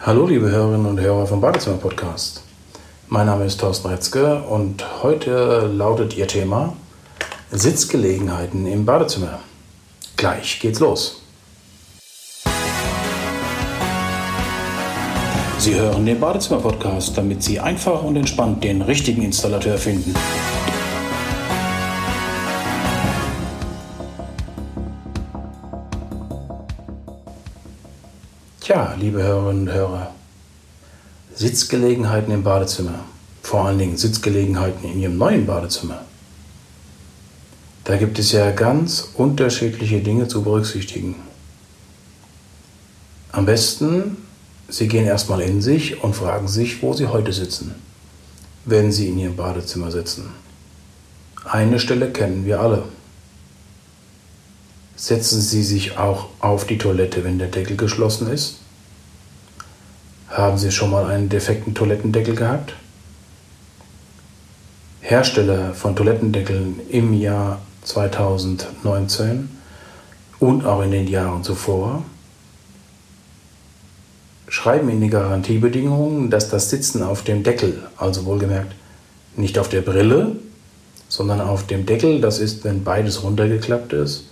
Hallo liebe Hörerinnen und Hörer vom Badezimmer Podcast. Mein Name ist Thorsten Retzke und heute lautet Ihr Thema Sitzgelegenheiten im Badezimmer. Gleich geht's los. Sie hören den Badezimmer Podcast, damit Sie einfach und entspannt den richtigen Installateur finden. Tja, liebe Hörerinnen und Hörer, Sitzgelegenheiten im Badezimmer, vor allen Dingen Sitzgelegenheiten in Ihrem neuen Badezimmer. Da gibt es ja ganz unterschiedliche Dinge zu berücksichtigen. Am besten, Sie gehen erstmal in sich und fragen sich, wo Sie heute sitzen, wenn Sie in Ihrem Badezimmer sitzen. Eine Stelle kennen wir alle. Setzen Sie sich auch auf die Toilette, wenn der Deckel geschlossen ist? Haben Sie schon mal einen defekten Toilettendeckel gehabt? Hersteller von Toilettendeckeln im Jahr 2019 und auch in den Jahren zuvor schreiben in die Garantiebedingungen, dass das Sitzen auf dem Deckel, also wohlgemerkt nicht auf der Brille, sondern auf dem Deckel, das ist, wenn beides runtergeklappt ist,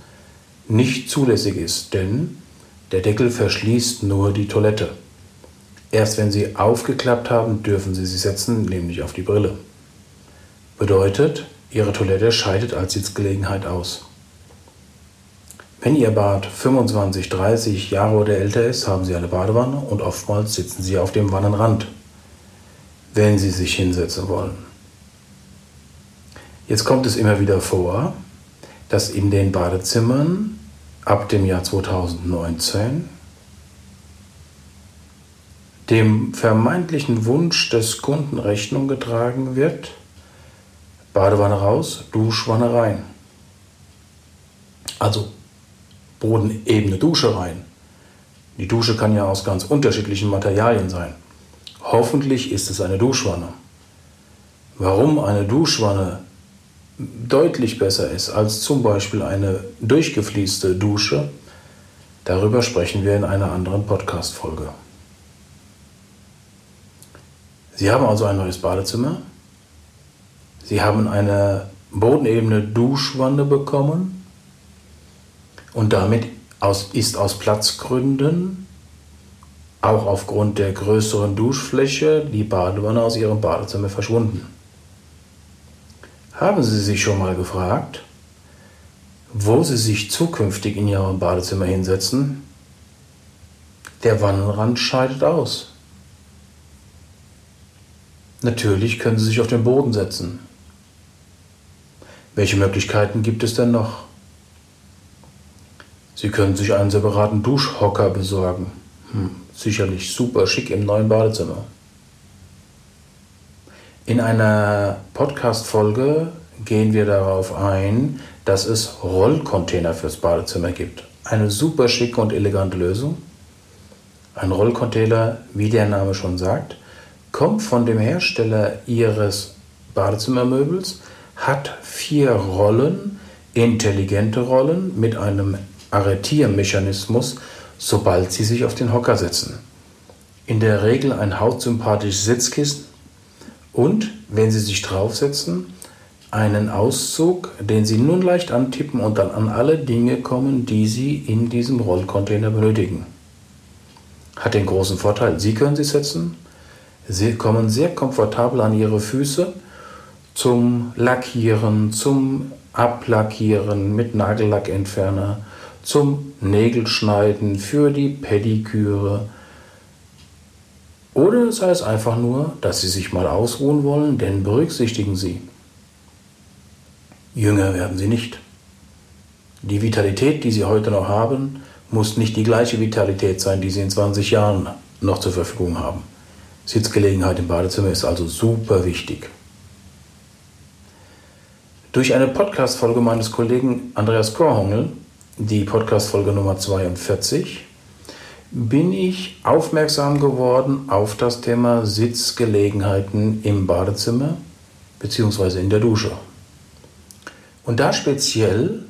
nicht zulässig ist, denn der Deckel verschließt nur die Toilette. Erst wenn Sie aufgeklappt haben, dürfen Sie sie setzen, nämlich auf die Brille. Bedeutet, Ihre Toilette scheidet als Sitzgelegenheit aus. Wenn Ihr Bad 25, 30 Jahre oder älter ist, haben Sie eine Badewanne und oftmals sitzen Sie auf dem Wannenrand, wenn Sie sich hinsetzen wollen. Jetzt kommt es immer wieder vor, dass in den Badezimmern ab dem Jahr 2019 dem vermeintlichen Wunsch des Kunden Rechnung getragen wird, Badewanne raus, Duschwanne rein. Also bodenebene Dusche rein. Die Dusche kann ja aus ganz unterschiedlichen Materialien sein. Hoffentlich ist es eine Duschwanne. Warum eine Duschwanne deutlich besser ist als zum Beispiel eine durchgefließte Dusche, darüber sprechen wir in einer anderen Podcast-Folge. Sie haben also ein neues Badezimmer. Sie haben eine bodenebene Duschwanne bekommen und damit ist aus Platzgründen, auch aufgrund der größeren Duschfläche, die Badewanne aus Ihrem Badezimmer verschwunden. Haben Sie sich schon mal gefragt, wo Sie sich zukünftig in Ihrem Badezimmer hinsetzen? Der Wannenrand scheidet aus. Natürlich können Sie sich auf den Boden setzen. Welche Möglichkeiten gibt es denn noch? Sie können sich einen separaten Duschhocker besorgen. Hm, sicherlich super schick im neuen Badezimmer. In einer Podcast-Folge gehen wir darauf ein, dass es Rollcontainer fürs Badezimmer gibt. Eine super schicke und elegante Lösung. Ein Rollcontainer, wie der Name schon sagt, kommt von dem Hersteller Ihres Badezimmermöbels, hat vier Rollen, intelligente Rollen mit einem Arretiermechanismus, sobald Sie sich auf den Hocker setzen. In der Regel ein hautsympathisches Sitzkissen und, wenn Sie sich draufsetzen, einen Auszug, den Sie nun leicht antippen und dann an alle Dinge kommen, die Sie in diesem Rollcontainer benötigen. Hat den großen Vorteil, Sie können sich setzen, Sie kommen sehr komfortabel an Ihre Füße zum Lackieren, zum Ablackieren mit Nagellackentferner, zum Nägelschneiden, für die Pediküre, oder sei es einfach nur, dass Sie sich mal ausruhen wollen, denn berücksichtigen Sie, jünger werden Sie nicht. Die Vitalität, die Sie heute noch haben, muss nicht die gleiche Vitalität sein, die Sie in 20 Jahren noch zur Verfügung haben. Sitzgelegenheit im Badezimmer ist also super wichtig. Durch eine Podcast-Folge meines Kollegen Andreas Korhongel, die Podcast-Folge Nummer 42, bin ich aufmerksam geworden auf das Thema Sitzgelegenheiten im Badezimmer bzw. in der Dusche. Und da speziell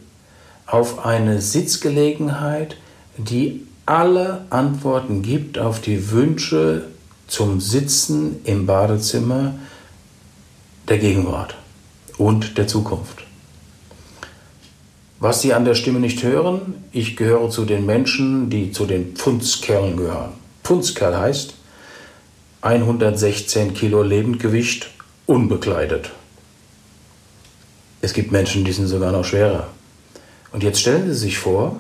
auf eine Sitzgelegenheit, die alle Antworten gibt auf die Wünsche zum Sitzen im Badezimmer der Gegenwart und der Zukunft. Was Sie an der Stimme nicht hören, ich gehöre zu den Menschen, die zu den Pfundskerlen gehören. Pfundskerl heißt 116 Kilo Lebendgewicht unbekleidet. Es gibt Menschen, die sind sogar noch schwerer. Und jetzt stellen Sie sich vor,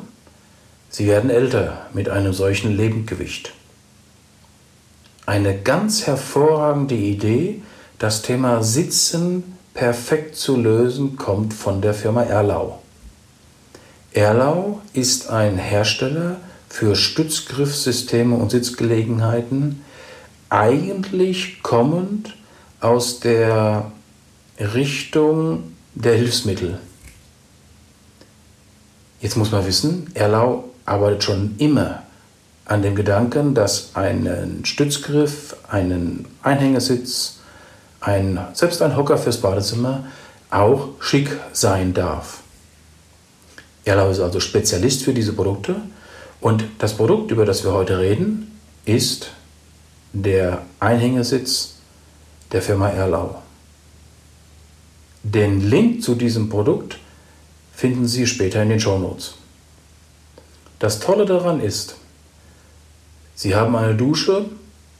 Sie werden älter mit einem solchen Lebendgewicht. Eine ganz hervorragende Idee, das Thema Sitzen perfekt zu lösen, kommt von der Firma Erlau. Erlau ist ein Hersteller für Stützgriffsysteme und Sitzgelegenheiten, eigentlich kommend aus der Richtung der Hilfsmittel. Jetzt muss man wissen, Erlau arbeitet schon immer an dem Gedanken, dass ein Stützgriff, einen Einhängesitz, ein, selbst ein Hocker fürs Badezimmer auch schick sein darf. Erlau ist also Spezialist für diese Produkte und das Produkt, über das wir heute reden, ist der Einhängesitz der Firma Erlau. Den Link zu diesem Produkt finden Sie später in den Shownotes. Das Tolle daran ist, Sie haben eine Dusche,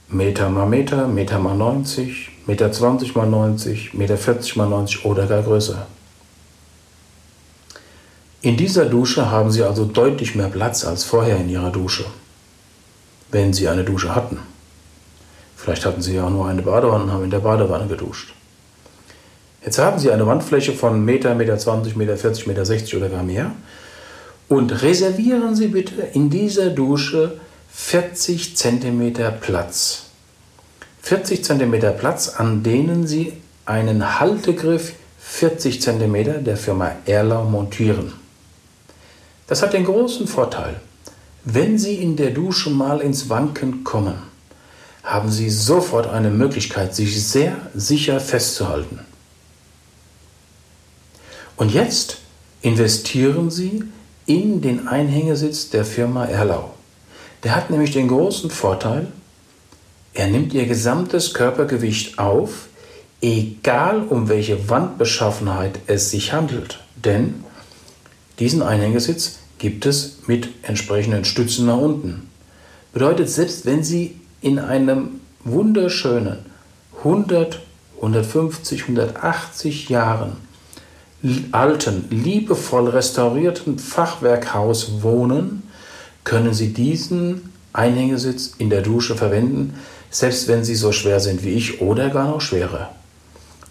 Meter mal Meter, Meter mal 90, Meter 20 mal 90, Meter 40 mal 90 oder gar größer. In dieser Dusche haben Sie also deutlich mehr Platz als vorher in Ihrer Dusche, wenn Sie eine Dusche hatten. Vielleicht hatten Sie ja auch nur eine Badewanne und haben in der Badewanne geduscht. Jetzt haben Sie eine Wandfläche von Meter, Meter 20, Meter 40, Meter 60 oder gar mehr und reservieren Sie bitte in dieser Dusche 40 cm Platz. 40 cm Platz, an denen Sie einen Haltegriff 40 cm der Firma Erlau montieren. Das hat den großen Vorteil, wenn Sie in der Dusche mal ins Wanken kommen, haben Sie sofort eine Möglichkeit, sich sehr sicher festzuhalten. Und jetzt investieren Sie in den Einhängesitz der Firma Erlau. Der hat nämlich den großen Vorteil, er nimmt Ihr gesamtes Körpergewicht auf, egal um welche Wandbeschaffenheit es sich handelt. Denn diesen Einhängesitz gibt es mit entsprechenden Stützen nach unten. Bedeutet, selbst wenn Sie in einem wunderschönen 100, 150, 180 Jahren alten, liebevoll restaurierten Fachwerkhaus wohnen, können Sie diesen Einhängesitz in der Dusche verwenden, selbst wenn Sie so schwer sind wie ich oder gar noch schwerer.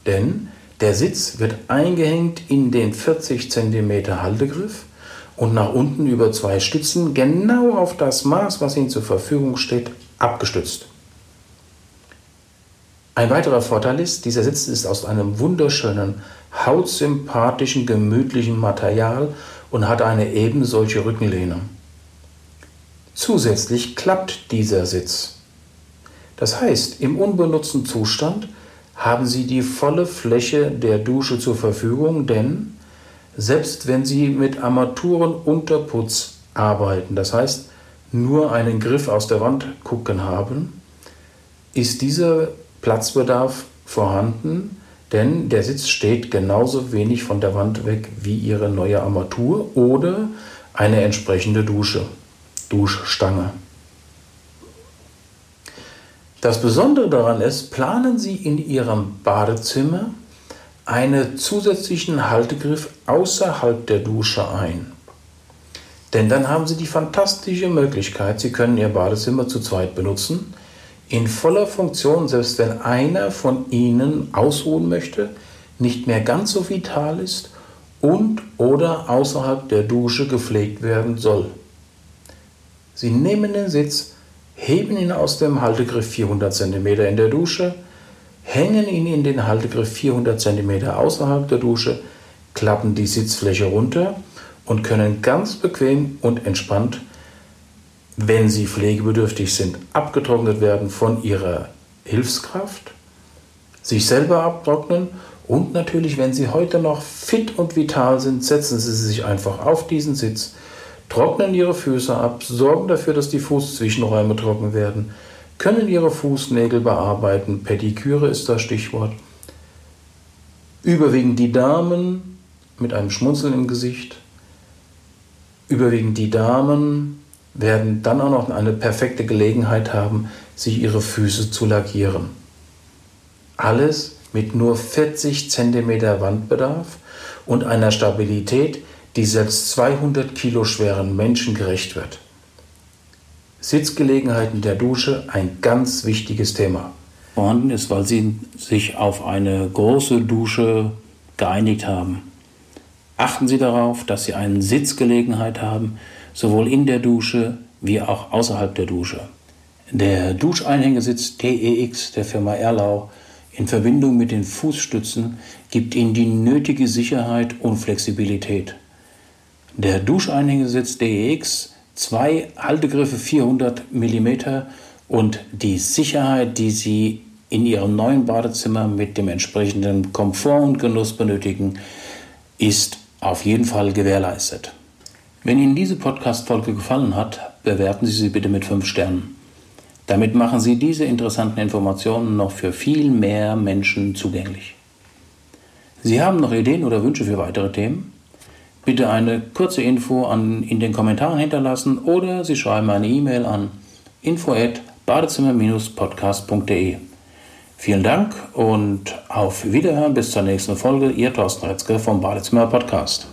Denn der Sitz wird eingehängt in den 40 cm Haltegriff und nach unten über zwei Stützen genau auf das Maß, was Ihnen zur Verfügung steht, abgestützt. Ein weiterer Vorteil ist, dieser Sitz ist aus einem wunderschönen, hautsympathischen, gemütlichen Material und hat eine eben solche Rückenlehne. Zusätzlich klappt dieser Sitz. Das heißt, im unbenutzten Zustand haben Sie die volle Fläche der Dusche zur Verfügung, denn selbst wenn Sie mit Armaturenunterputz arbeiten, das heißt nur einen Griff aus der Wand gucken haben, ist dieser Platzbedarf vorhanden, denn der Sitz steht genauso wenig von der Wand weg wie Ihre neue Armatur oder eine entsprechende Dusche, Duschstange. Das Besondere daran ist, planen Sie in Ihrem Badezimmer einen zusätzlichen Haltegriff außerhalb der Dusche ein. Denn dann haben Sie die fantastische Möglichkeit, Sie können Ihr Badezimmer zu zweit benutzen, in voller Funktion, selbst wenn einer von Ihnen ausruhen möchte, nicht mehr ganz so vital ist und oder außerhalb der Dusche gepflegt werden soll. Sie nehmen den Sitz, heben ihn aus dem Haltegriff 400 cm in der Dusche, hängen ihn in den Haltegriff 400 cm außerhalb der Dusche, klappen die Sitzfläche runter und können ganz bequem und entspannt, wenn sie pflegebedürftig sind, abgetrocknet werden von ihrer Hilfskraft, sich selber abtrocknen und natürlich, wenn sie heute noch fit und vital sind, setzen sie sich einfach auf diesen Sitz, trocknen Ihre Füße ab, sorgen dafür, dass die Fußzwischenräume trocken werden, können Ihre Fußnägel bearbeiten, Pediküre ist das Stichwort. Überwiegend die Damen mit einem Schmunzeln im Gesicht, überwiegend die Damen werden dann auch noch eine perfekte Gelegenheit haben, sich ihre Füße zu lackieren. Alles mit nur 40 cm Wandbedarf und einer Stabilität, die selbst 200 Kilo schweren Menschen gerecht wird. Sitzgelegenheiten der Dusche ein ganz wichtiges Thema. Vorhanden ist, weil sie sich auf eine große Dusche geeinigt haben. Achten Sie darauf, dass Sie eine Sitzgelegenheit haben, sowohl in der Dusche wie auch außerhalb der Dusche. Der Duscheinhängesitz TEX der Firma Erlau in Verbindung mit den Fußstützen gibt Ihnen die nötige Sicherheit und Flexibilität. Der Duscheinhängesitz DEX, zwei Haltegriffe 400 mm und die Sicherheit, die Sie in Ihrem neuen Badezimmer mit dem entsprechenden Komfort und Genuss benötigen, ist auf jeden Fall gewährleistet. Wenn Ihnen diese Podcast-Folge gefallen hat, bewerten Sie sie bitte mit 5 Sternen. Damit machen Sie diese interessanten Informationen noch für viel mehr Menschen zugänglich. Sie haben noch Ideen oder Wünsche für weitere Themen? Bitte eine kurze Info an, in den Kommentaren hinterlassen oder Sie schreiben eine E-Mail an info@badezimmer-podcast.de. Vielen Dank und auf Wiederhören bis zur nächsten Folge. Ihr Thorsten Retzke vom Badezimmer Podcast.